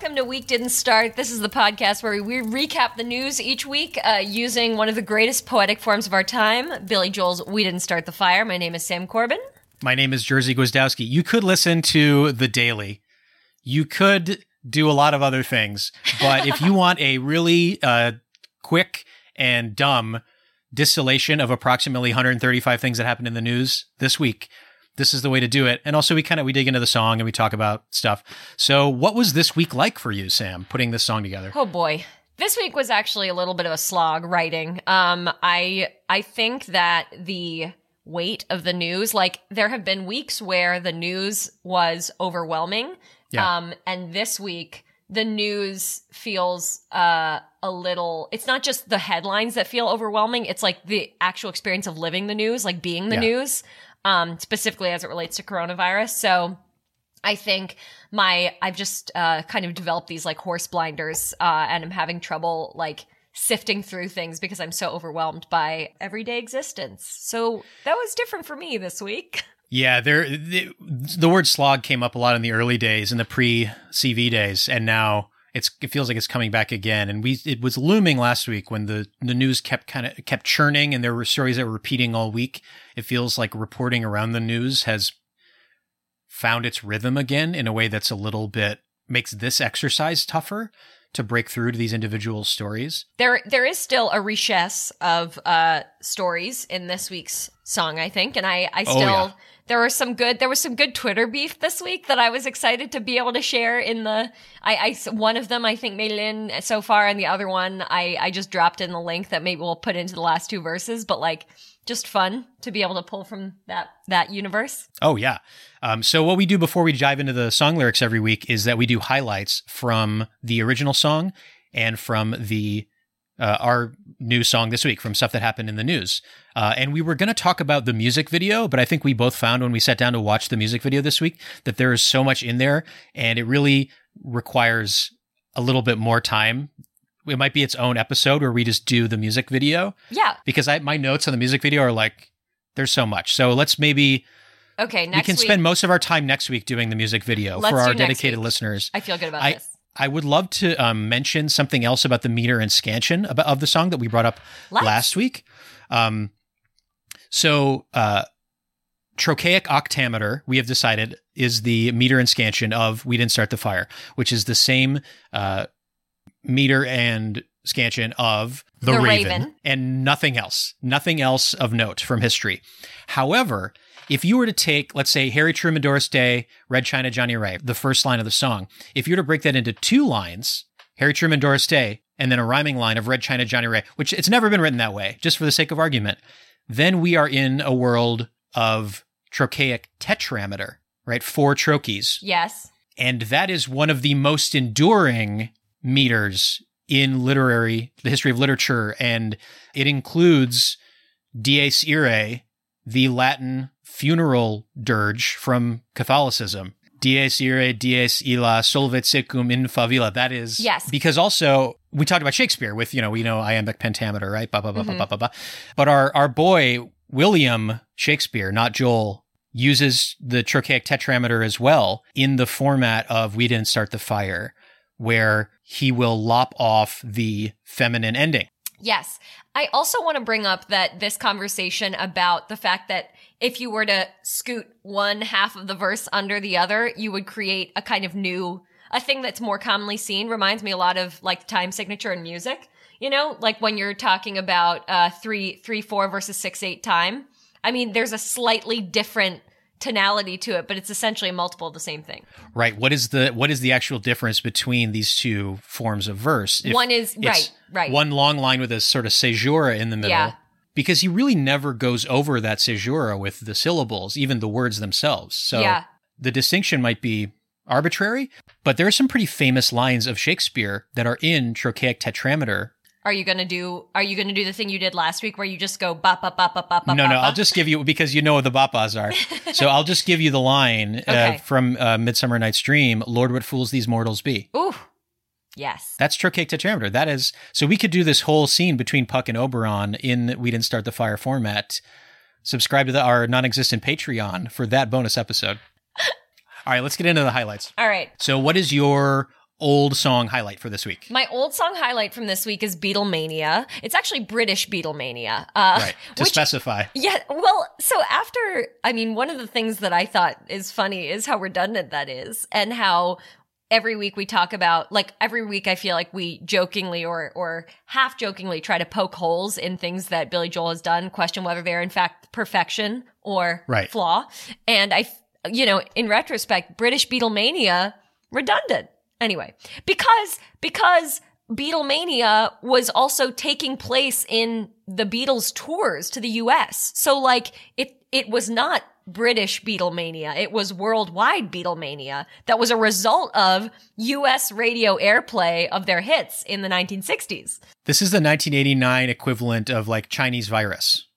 Welcome to Week Didn't Start. This is the podcast where we recap the news each week uh, using one of the greatest poetic forms of our time, Billy Joel's We Didn't Start the Fire. My name is Sam Corbin. My name is Jerzy Gwiazdowski. You could listen to The Daily. You could do a lot of other things. But if you want a really uh, quick and dumb distillation of approximately 135 things that happened in the news this week, this is the way to do it. And also we kind of we dig into the song and we talk about stuff. So what was this week like for you, Sam, putting this song together? Oh boy. This week was actually a little bit of a slog writing. Um I I think that the weight of the news, like there have been weeks where the news was overwhelming. Yeah. Um and this week the news feels uh a little it's not just the headlines that feel overwhelming, it's like the actual experience of living the news, like being the Yeah. news um, specifically as it relates to coronavirus. So I think my I've just uh, kind of developed these like horse blinders, uh, and I'm having trouble like sifting through things because I'm so overwhelmed by everyday existence. So that was different for me this week. Yeah, there the, the word slog came up a lot in the early days, in the pre CV days, and now it's it feels like it's coming back again. And we it was looming last week when the the news kept kind of kept churning, and there were stories that were repeating all week. It feels like reporting around the news has found its rhythm again in a way that's a little bit makes this exercise tougher to break through to these individual stories. There there is still a richesse of uh, stories in this week's song, I think, and I I Oh, still. yeah. There was some good. There was some good Twitter beef this week that I was excited to be able to share. In the, I, I one of them I think made it in so far, and the other one I, I just dropped in the link that maybe we'll put into the last two verses. But like, just fun to be able to pull from that that universe. Oh yeah. Um, so what we do before we dive into the song lyrics every week is that we do highlights from the original song and from the uh, our new song this week from stuff that happened in the news. Uh, and we were going to talk about the music video, but I think we both found when we sat down to watch the music video this week that there is so much in there, and it really requires a little bit more time. It might be its own episode where we just do the music video Yeah. because I my notes on the music video are like there's so much. So let's maybe Okay. Next we can week, spend most of our time next week doing the music video for our dedicated week. listeners. I feel good about I- this. I would love to um, mention something else about the meter and scansion about, of the song that we brought up Let's. last week. Um, so, uh, trochaic octameter, we have decided, is the meter and scansion of We Didn't Start the Fire, which is the same uh, meter and scansion of The, The Raven, Raven. and nothing else, nothing else of note from history. However, if you were to take, let's say, Harry Truman, Doris Day, Red China, Johnny Ray, the first line of the song, if you were to break that into two lines, Harry Truman, Doris Day, and then a rhyming line of Red China, Johnny Ray, which it's never been written that way, just for the sake of argument, then we are in a world of trochaic tetrameter, right? Four trochees. Yes. And that is one of the most enduring meters in literary, the history of literature. And it includes Dies Irae, the Latin funeral dirge from Catholicism. Dies Irae, Dies Illa, Solvet Secum in Favilla. That is Yes. because also we talked about Shakespeare with, you know, we know iambic pentameter, right? Ba, ba, ba, Mhm. ba, ba. But our, our boy, William Shakespeare, not Joel, uses the trochaic tetrameter as well in the format of We Didn't Start the Fire, where he will lop off the feminine ending. Yes. I also want to bring up that this conversation about the fact that if you were to scoot one half of the verse under the other, you would create a kind of new, a thing that's more commonly seen reminds me a lot of like time signature in music. You know, like when you're talking about uh, three, three, four versus six, eight time. I mean, there's a slightly different tonality to it, but it's essentially a multiple of the same thing. Right. What is the what is the actual difference between these two forms of verse? If one is right, right. One long line with a sort of caesura in the middle. Yeah. Because he really never goes over that caesura with the syllables, even the words themselves. So yeah. the distinction might be arbitrary, but there are some pretty famous lines of Shakespeare that are in trochaic tetrameter. Are you gonna do? Are you gonna do the thing you did last week where you just go ba ba ba ba ba? no, ba, no, ba? I'll just give you because you know what the bapas are. so I'll just give you the line uh, from uh, Midsummer Night's Dream. Lord, what fools these mortals be. Ooh, yes. That's trochaic tetrameter. That is so we could do this whole scene between Puck and Oberon in We Didn't Start the Fire format. Subscribe to the, our non-existent Patreon for that bonus episode. All right, let's get into the highlights. All right. So, what is your old song highlight for this week? My old song highlight from this week is Beatlemania. It's actually British Beatlemania. Uh, right. To which- specify. Yeah, well, so after, I mean, one of the things that I thought is funny is how redundant that is and how every week we talk about, like every week I feel like we jokingly or, or half jokingly try to poke holes in things that Billy Joel has done, question whether they're in fact perfection or Right. flaw. And I you know, in retrospect, British Beatlemania, redundant. Anyway, because, because Beatlemania was also taking place in the Beatles tours to the US. So like it it was not British Beatlemania. It was worldwide Beatlemania that was a result of US radio airplay of their hits in the 1960s. This is the 1989 equivalent of like Chinese virus.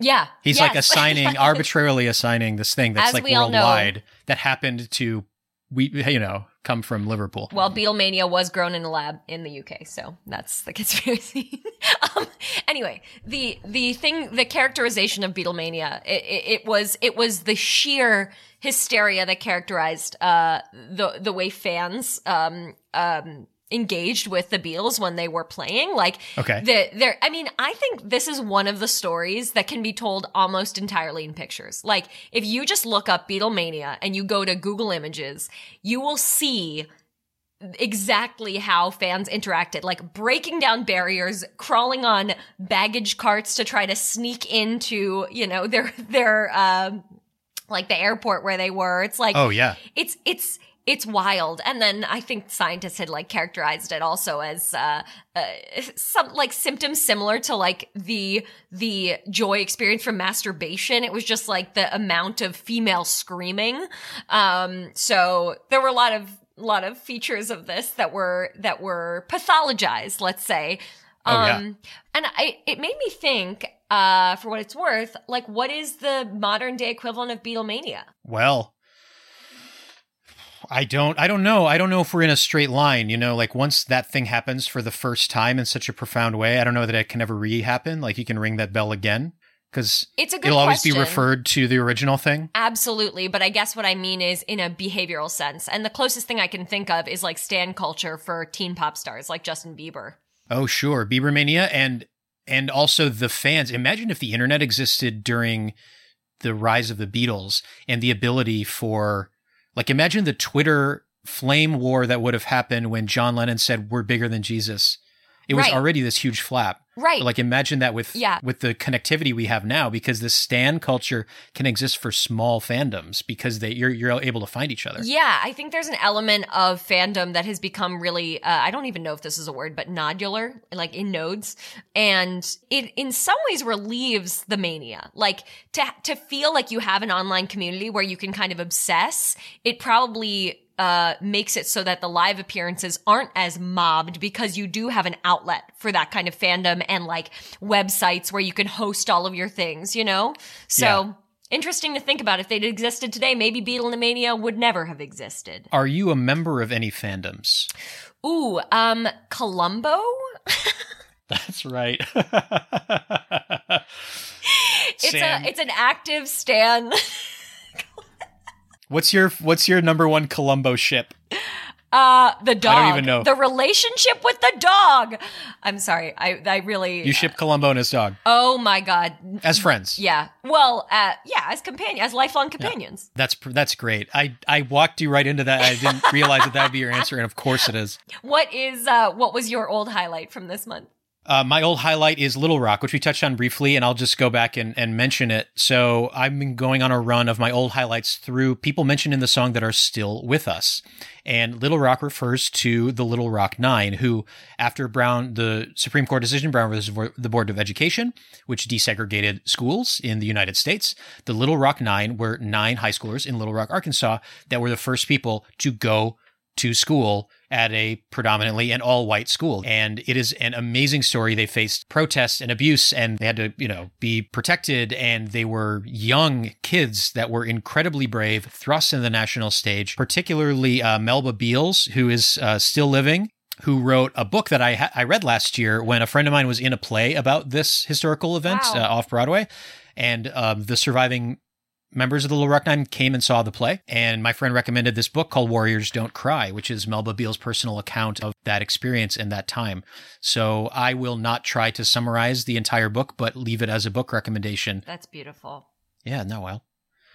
Yeah. He's like assigning arbitrarily assigning this thing that's As like worldwide that happened to we you know come from Liverpool. Well, Beatlemania was grown in a lab in the UK, so that's the conspiracy. um, anyway, the the thing, the characterization of Beatlemania, it, it, it was it was the sheer hysteria that characterized uh, the the way fans um, um, engaged with the Beatles when they were playing. Like, Okay. the there. I mean, I think this is one of the stories that can be told almost entirely in pictures. Like, if you just look up Beatlemania and you go to Google Images, you will see exactly how fans interacted, like breaking down barriers, crawling on baggage carts to try to sneak into, you know, their their um like the airport where they were. It's like Oh yeah. it's it's it's wild. And then i think scientists had like characterized it also as uh, uh some like symptoms similar to like the the joy experience from masturbation. It was just like the amount of female screaming. Um so there were a lot of a lot of features of this that were that were pathologized let's say. Oh, yeah. um and i it made me think uh for what it's worth like what is the modern day equivalent of beatlemania? Well, I don't I don't know. I don't know if we're in a straight line, you know, like once that thing happens for the first time in such a profound way, I don't know that it can ever re-happen, like you can ring that bell again cuz it's a good it'll always question. be referred to the original thing. Absolutely, but I guess what I mean is in a behavioral sense. And the closest thing I can think of is like stan culture for teen pop stars like Justin Bieber. Oh, sure. Bieber Mania and and also the fans. Imagine if the internet existed during the rise of the Beatles and the ability for like imagine the Twitter flame war that would have happened when John Lennon said we're bigger than Jesus. It was Right. already this huge flap. Right. Like imagine that with Yeah. with the connectivity we have now because this stan culture can exist for small fandoms because they you're you're able to find each other. yeah, I think there's an element of fandom that has become really, uh, I don't even know if this is a word, but nodular, like in nodes. And it in some ways relieves the mania. Like to, to feel like you have an online community where you can kind of obsess, it probably uh, makes it so that the live appearances aren't as mobbed because you do have an outlet for that kind of fandom and like websites where you can host all of your things, you know? So Yeah. interesting to think about. If they'd existed today, maybe Beatlemania would never have existed. Are you a member of any fandoms? Ooh, um, Columbo? That's right. It's Sam, a it's an active stan. what's your what's your number one Columbo ship? Uh the dog. even know. The relationship with the dog. I'm sorry. I I really You ship Columbo and his dog Oh my god. as friends. Yeah. Well, uh yeah, as companion as lifelong companions. That's that's great. I I walked you right into that. I didn't realize that that would be your answer, and of course it is. What is uh what was your old highlight from this month? Uh, my old highlight is Little Rock, which we touched on briefly, and I'll just go back and, and mention it. So I've been going on a run of my old highlights through people mentioned in the song that are still with us. And Little Rock refers to the Little Rock Nine, who, after Brown, the Supreme Court decision, Brown versus the Board of Education, which desegregated schools in the United States, the Little Rock Nine were nine high schoolers in Little Rock, Arkansas, that were the first people to go to school at a predominantly an all white school. And it is an amazing story. They faced protests and abuse and they had to, you know, be protected. And they were young kids that were incredibly brave, thrust in the national stage, particularly uh, Melba Beals, who is uh, still living. Who wrote a book that I ha- I read last year when a friend of mine was in a play about this historical event Wow. uh, off Broadway, and um, the surviving members of the Little Rock Nine came and saw the play, and my friend recommended this book called Warriors Don't Cry, which is Melba Beals' personal account of that experience in that time. So I will not try to summarize the entire book, but leave it as a book recommendation. That's beautiful. Yeah, no, well.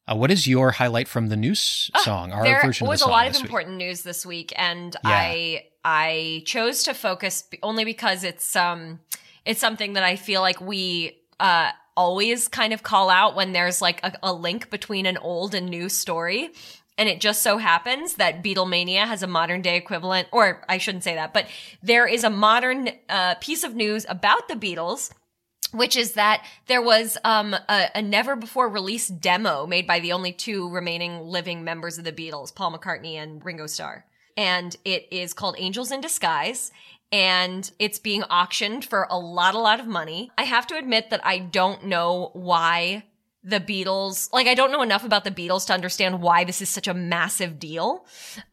Uh, what is your highlight from the news song? Our there version was of the a lot of this week? important news this week, and Yeah. I I chose to focus only because it's um it's something that I feel like we uh always kind of call out when there's like a, a link between an old and new story. And it just so happens that Beatlemania has a modern day equivalent, or I shouldn't say that, but there is a modern uh, piece of news about the Beatles which is that there was um, a, a never before released demo made by the only two remaining living members of the Beatles, Paul McCartney and Ringo Starr. And it is called Angels in Disguise. And it's being auctioned for a lot, a lot of money. I have to admit that I don't know why the Beatles, like, I don't know enough about the Beatles to understand why this is such a massive deal.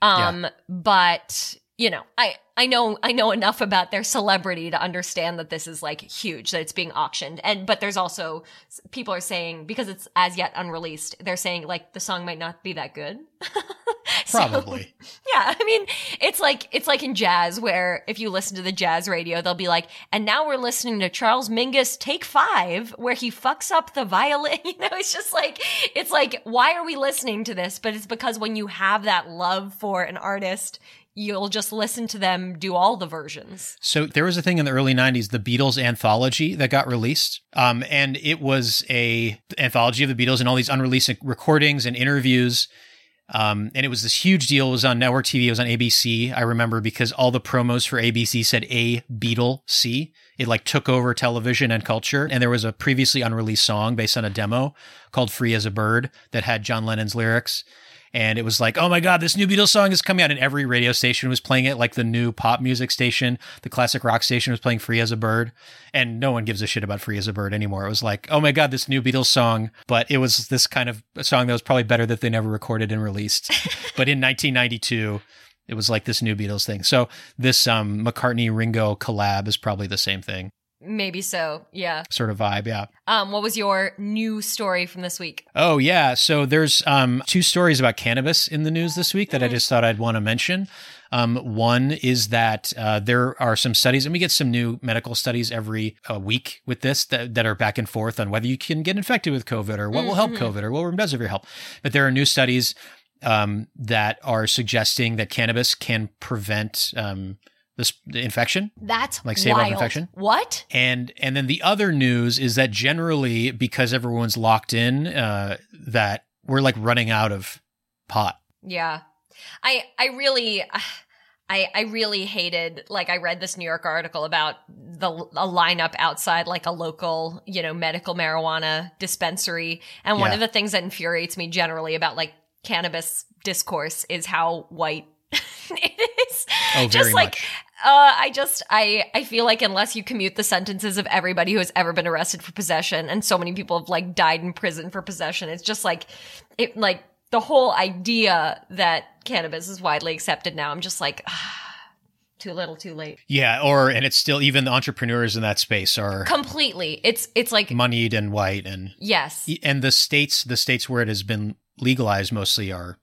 Um, but you know, I, I know, I know enough about their celebrity to understand that this is like huge, that it's being auctioned. And, but there's also, people are saying, because it's as yet unreleased, they're saying like the song might not be that good. So- Probably. yeah, I mean, it's like it's like in jazz where if you listen to the jazz radio, they'll be like, "And now we're listening to Charles Mingus Take 5 where he fucks up the violin." You know, it's just like it's like why are we listening to this? But it's because when you have that love for an artist, you'll just listen to them do all the versions. So there was a thing in the early '90s, the Beatles anthology that got released, um, and it was a anthology of the Beatles and all these unreleased recordings and interviews. Um, and it was this huge deal. It was on network TV. It was on ABC. I remember because all the promos for ABC said A Beatle C. It like took over television and culture. And there was a previously unreleased song based on a demo called Free as a Bird that had John Lennon's lyrics. And it was like, oh my God, this new Beatles song is coming out. And every radio station was playing it, like the new pop music station, the classic rock station was playing Free as a Bird. And no one gives a shit about Free as a Bird anymore. It was like, oh my God, this new Beatles song. But it was this kind of song that was probably better that they never recorded and released. but in 1992, it was like this new Beatles thing. So this um, McCartney Ringo collab is probably the same thing, Maybe so. Yeah. sort of vibe. Yeah. Um what was your new story from this week? Oh yeah, so there's um, two stories about cannabis in the news this week that I just thought I'd want to mention. Um, one is that uh, there are some studies, and we get some new medical studies every uh, week with this that, that are back and forth on whether you can get infected with COVID or what will help COVID or what remdesivir help. But there are new studies um, that are suggesting that cannabis can prevent um, this the infection. That's Like save wild. infection? What? And and then the other news is that generally because everyone's locked in, uh, that we're like running out of pot. Yeah. I I really I I really hated like I read this New York article about the a lineup outside like a local, you know, medical marijuana dispensary and one of the things that infuriates me generally about like cannabis discourse is how white it is. Oh, just like much. Uh, I just I I feel like unless you commute the sentences of everybody who has ever been arrested for possession, and so many people have like died in prison for possession, it's just like it like the whole idea that cannabis is widely accepted now. I'm just like. Too little, too late. Yeah, or and it's still even the entrepreneurs in that space are Completely. It's it's like moneyed and white and yes. and the states the states where it has been legalized mostly are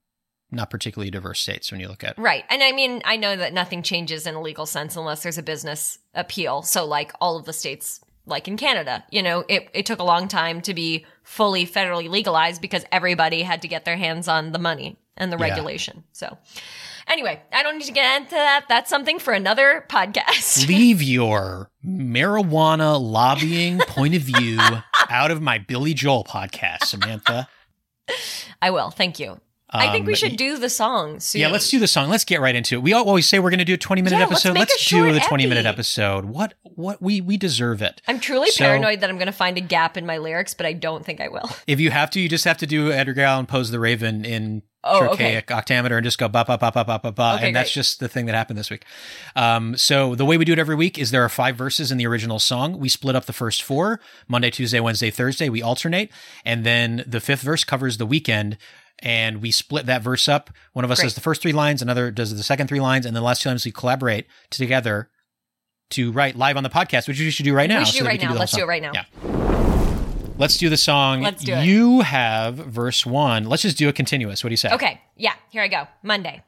not particularly diverse states when you look at. Right. And I mean, I know that nothing changes in a legal sense unless there's a business appeal. So like all of the states like in Canada, you know, it, it took a long time to be fully federally legalized because everybody had to get their hands on the money and the Yeah. regulation. So anyway, I don't need to get into that. That's something for another podcast. Leave your marijuana lobbying point of view out of my Billy Joel podcast, Samantha. I will. Thank you. I think we Um, should do the song soon. Yeah, let's do the song. Let's get right into it. We always say we're going to do a 20 minute Yeah, let's episode. Let's, short do the 20 minute episode. What what we we deserve it. I'm truly So- paranoid that I'm going to find a gap in my lyrics, but I don't think I will. If you have to, you just have to do Edgar Allan Poe's The Raven in Oh, okay. Octameter and just go ba ba ba ba ba ba ba. Okay, and that's great. just the thing that happened this week. Um, so the way we do it every week is there are five verses in the original song. We split up the first four Monday, Tuesday, Wednesday, Thursday. We alternate, and then the fifth verse covers the weekend. And we split that verse up. One of us Great. does the first three lines, another does the second three lines, and the last two lines we collaborate together to write live on the podcast, which we should do right now. we should so do right now. Let's do it right now. Yeah. Let's do the song. Let's do it. You have verse one. Let's just do a continuous. What do you say? Okay, yeah, here I go. Monday.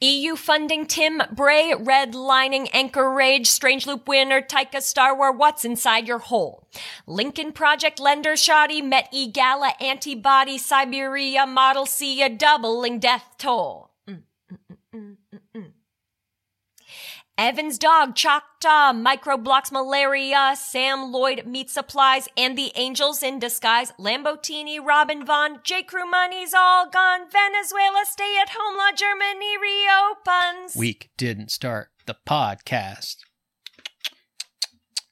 EU funding Tim Bray, redlining Anchor Rage, Strange Loop winner, Taika Star War, what's inside your hole? Lincoln Project lender shoddy, Met E Gala antibody, Siberia model see a doubling death toll. Mm, mm, mm, mm, mm, mm. Evan's dog, Choctaw, microblocks malaria, Sam Lloyd meat supplies, and the angels in disguise, Lambotini, Robin Vaughn, J. Crew money's all gone, Venezuela stay at home law, Germany reopens. Week didn't start the podcast.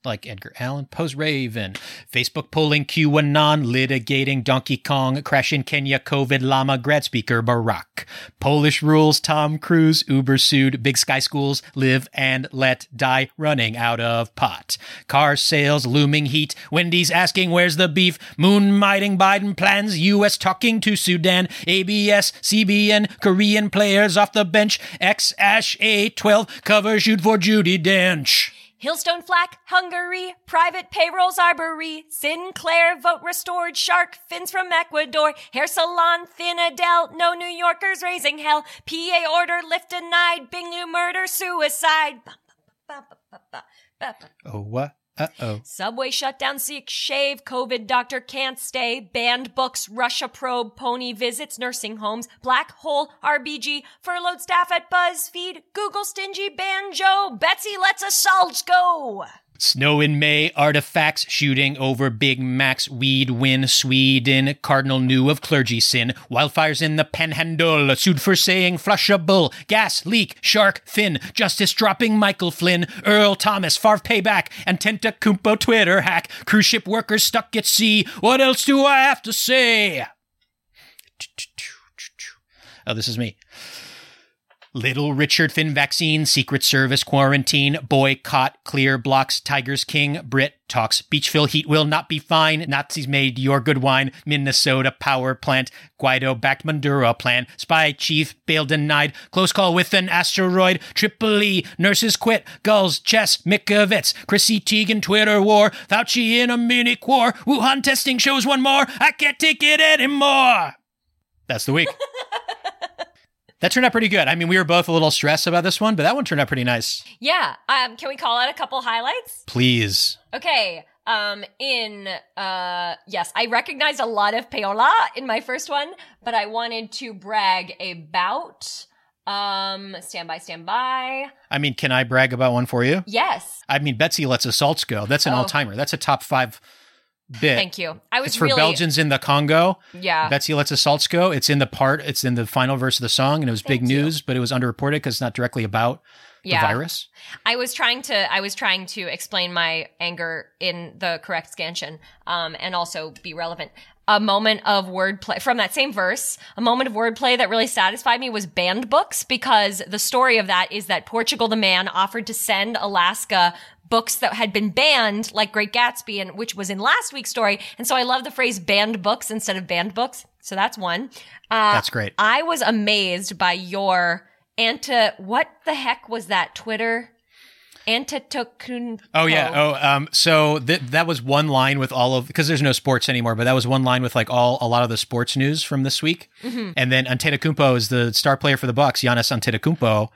Like Edgar Allan Poe's Raven, Facebook pulling QAnon, litigating Donkey Kong, crash in Kenya, COVID llama, grad speaker Barack, Polish rules, Tom Cruise, Uber sued, big sky schools, live and let die, running out of pot, car sales, looming heat, Wendy's asking where's the beef, moon Biden plans, U.S. talking to Sudan, ABS, CBN, Korean players off the bench, X Ash A12 cover shoot for Judi Dench. Hillstone Flack, Hungary, private payrolls Arbery, Sinclair, vote restored, shark fins from Ecuador, hair salon, thin Adele, no New Yorkers raising hell, PA order lift denied, Bingley murder, suicide. Oh, what? Uh oh. Subway shutdown, seek shave, COVID doctor can't stay, banned books, Russia probe, pony visits, nursing homes, black hole, RBG, furloughed staff at BuzzFeed, Google stingy banjo, Betsy lets assaults go. Snow in May, artifacts shooting over Big Macs, weed win Sweden, Cardinal knew of clergy sin, wildfires in the panhandle, sued for saying flushable, gas leak, shark fin, justice dropping Michael Flynn, Earl Thomas, Favre payback, Antetokounmpo Twitter hack, cruise ship workers stuck at sea. What else do I have to say? Oh, this is me. Little Richard Finn vaccine, Secret Service quarantine, boycott, clear blocks, Tigers King, Brit talks, Beachville heat will not be fine, Nazis made your good wine, Minnesota power plant, Guaido backed Maduro plan, spy chief, bail denied, close call with an asteroid, Tripoli, nurses quit, gulls, chess, Mikovits, Chrissy Teigen, Twitter war, Fauci in a Munich war, Wuhan testing shows one more, I can't take it anymore. That's the week. That turned out pretty good. I mean, we were both a little stressed about this one, but that one turned out pretty nice. Yeah. Um, can we call out a couple highlights? Please. Okay. Um, in uh, yes, I recognized a lot of payola in my first one, but I wanted to brag about um, stand by, stand by. I mean, can I brag about one for you? Yes. I mean, Betsy lets assaults go. That's an Oh. all timer. That's a top five bit. Thank you. I was It's for really Belgians in the Congo. yeah. Betsy lets assaults go. It's in the part. It's in the final verse of the song, and it was big you. news, but it was underreported because it's not directly about the virus. I was trying to I was trying to explain my anger in the correct scansion, um, and also be relevant. A moment of wordplay from that same verse, a moment of wordplay that really satisfied me was banned books because the story of that is that Portugal the man offered to send Alaska books that had been banned, like Great Gatsby, and which was in last week's story. And so I love the phrase banned books instead of banned books. So that's one. Uh, That's great. I was amazed by your anti. What the heck was that Twitter? Antetokounmpo. Oh yeah. Oh, um. So th- that was one line with all of because there's no sports anymore, but that was one line with like all a lot of the sports news from this week. Mm-hmm. And then Antetokounmpo is the star player for the Bucks. Giannis Antetokounmpo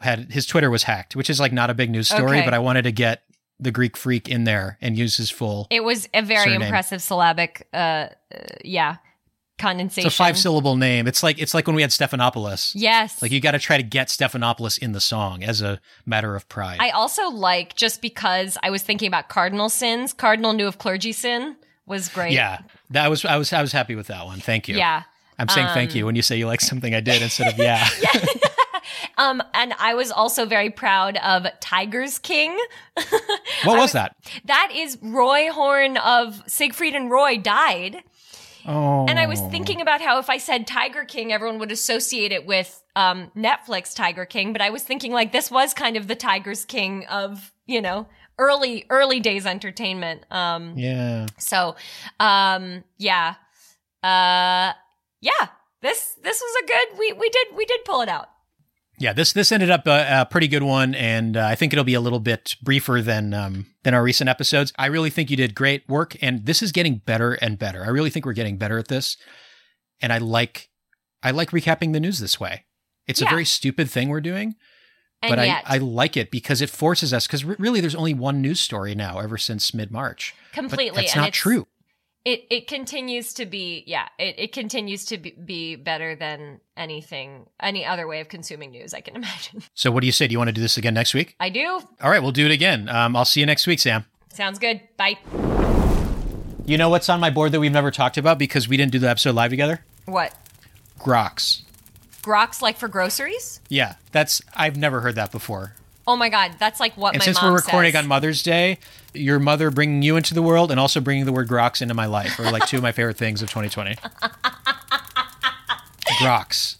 had his Twitter was hacked, which is like not a big news story, Okay. but I wanted to get the Greek freak in there and use his full. It was a very Surname. impressive syllabic. Uh, uh, yeah, condensation. It's a five syllable name. It's like it's like when we had Stephanopoulos. Yes. Like you got to try to get Stephanopoulos in the song as a matter of pride. I also like just because I was thinking about cardinal sins. Cardinal knew of clergy sin was great. yeah, that was I was I was happy with that one. Thank you. Yeah. I'm saying thank you when you say you like something I did instead of yeah. yeah. Um, and I was also very proud of Tiger's King. What was that? That is Roy Horn of Siegfried and Roy died. Oh. And I was thinking about how if I said Tiger King, everyone would associate it with um, Netflix Tiger King. But I was thinking like this was kind of the Tiger's King of you know early early days entertainment. Um, Yeah. so um, yeah, uh, yeah. This this was a good. We we did we did pull it out. Yeah, this this ended up a, a pretty good one, and uh, I think it'll be a little bit briefer than um, than our recent episodes. I really think you did great work, and this is getting better and better. I really think we're getting better at this, and I like I like recapping the news this way. It's Yeah. a very stupid thing we're doing, And but yet, I, I like it because it forces us. Because really, there's only one news story now ever since mid March. completely. But that's not true. It it continues to be yeah. It it continues to be, be better than anything any other way of consuming news I can imagine. So, what do you say? Do you want to do this again next week? I do. All right, we'll do it again. Um, I'll see you next week, Sam. Sounds good. Bye. You know what's on my board that we've never talked about because we didn't do the episode live together? What? Groks. Groks like for groceries? Yeah, that's I've never heard that before. Oh my god, that's like what And my since we're recording says. on Mother's Day, your mother bringing you into the world and also bringing the word Groks into my life are like two of my favorite things of 2020. Groks.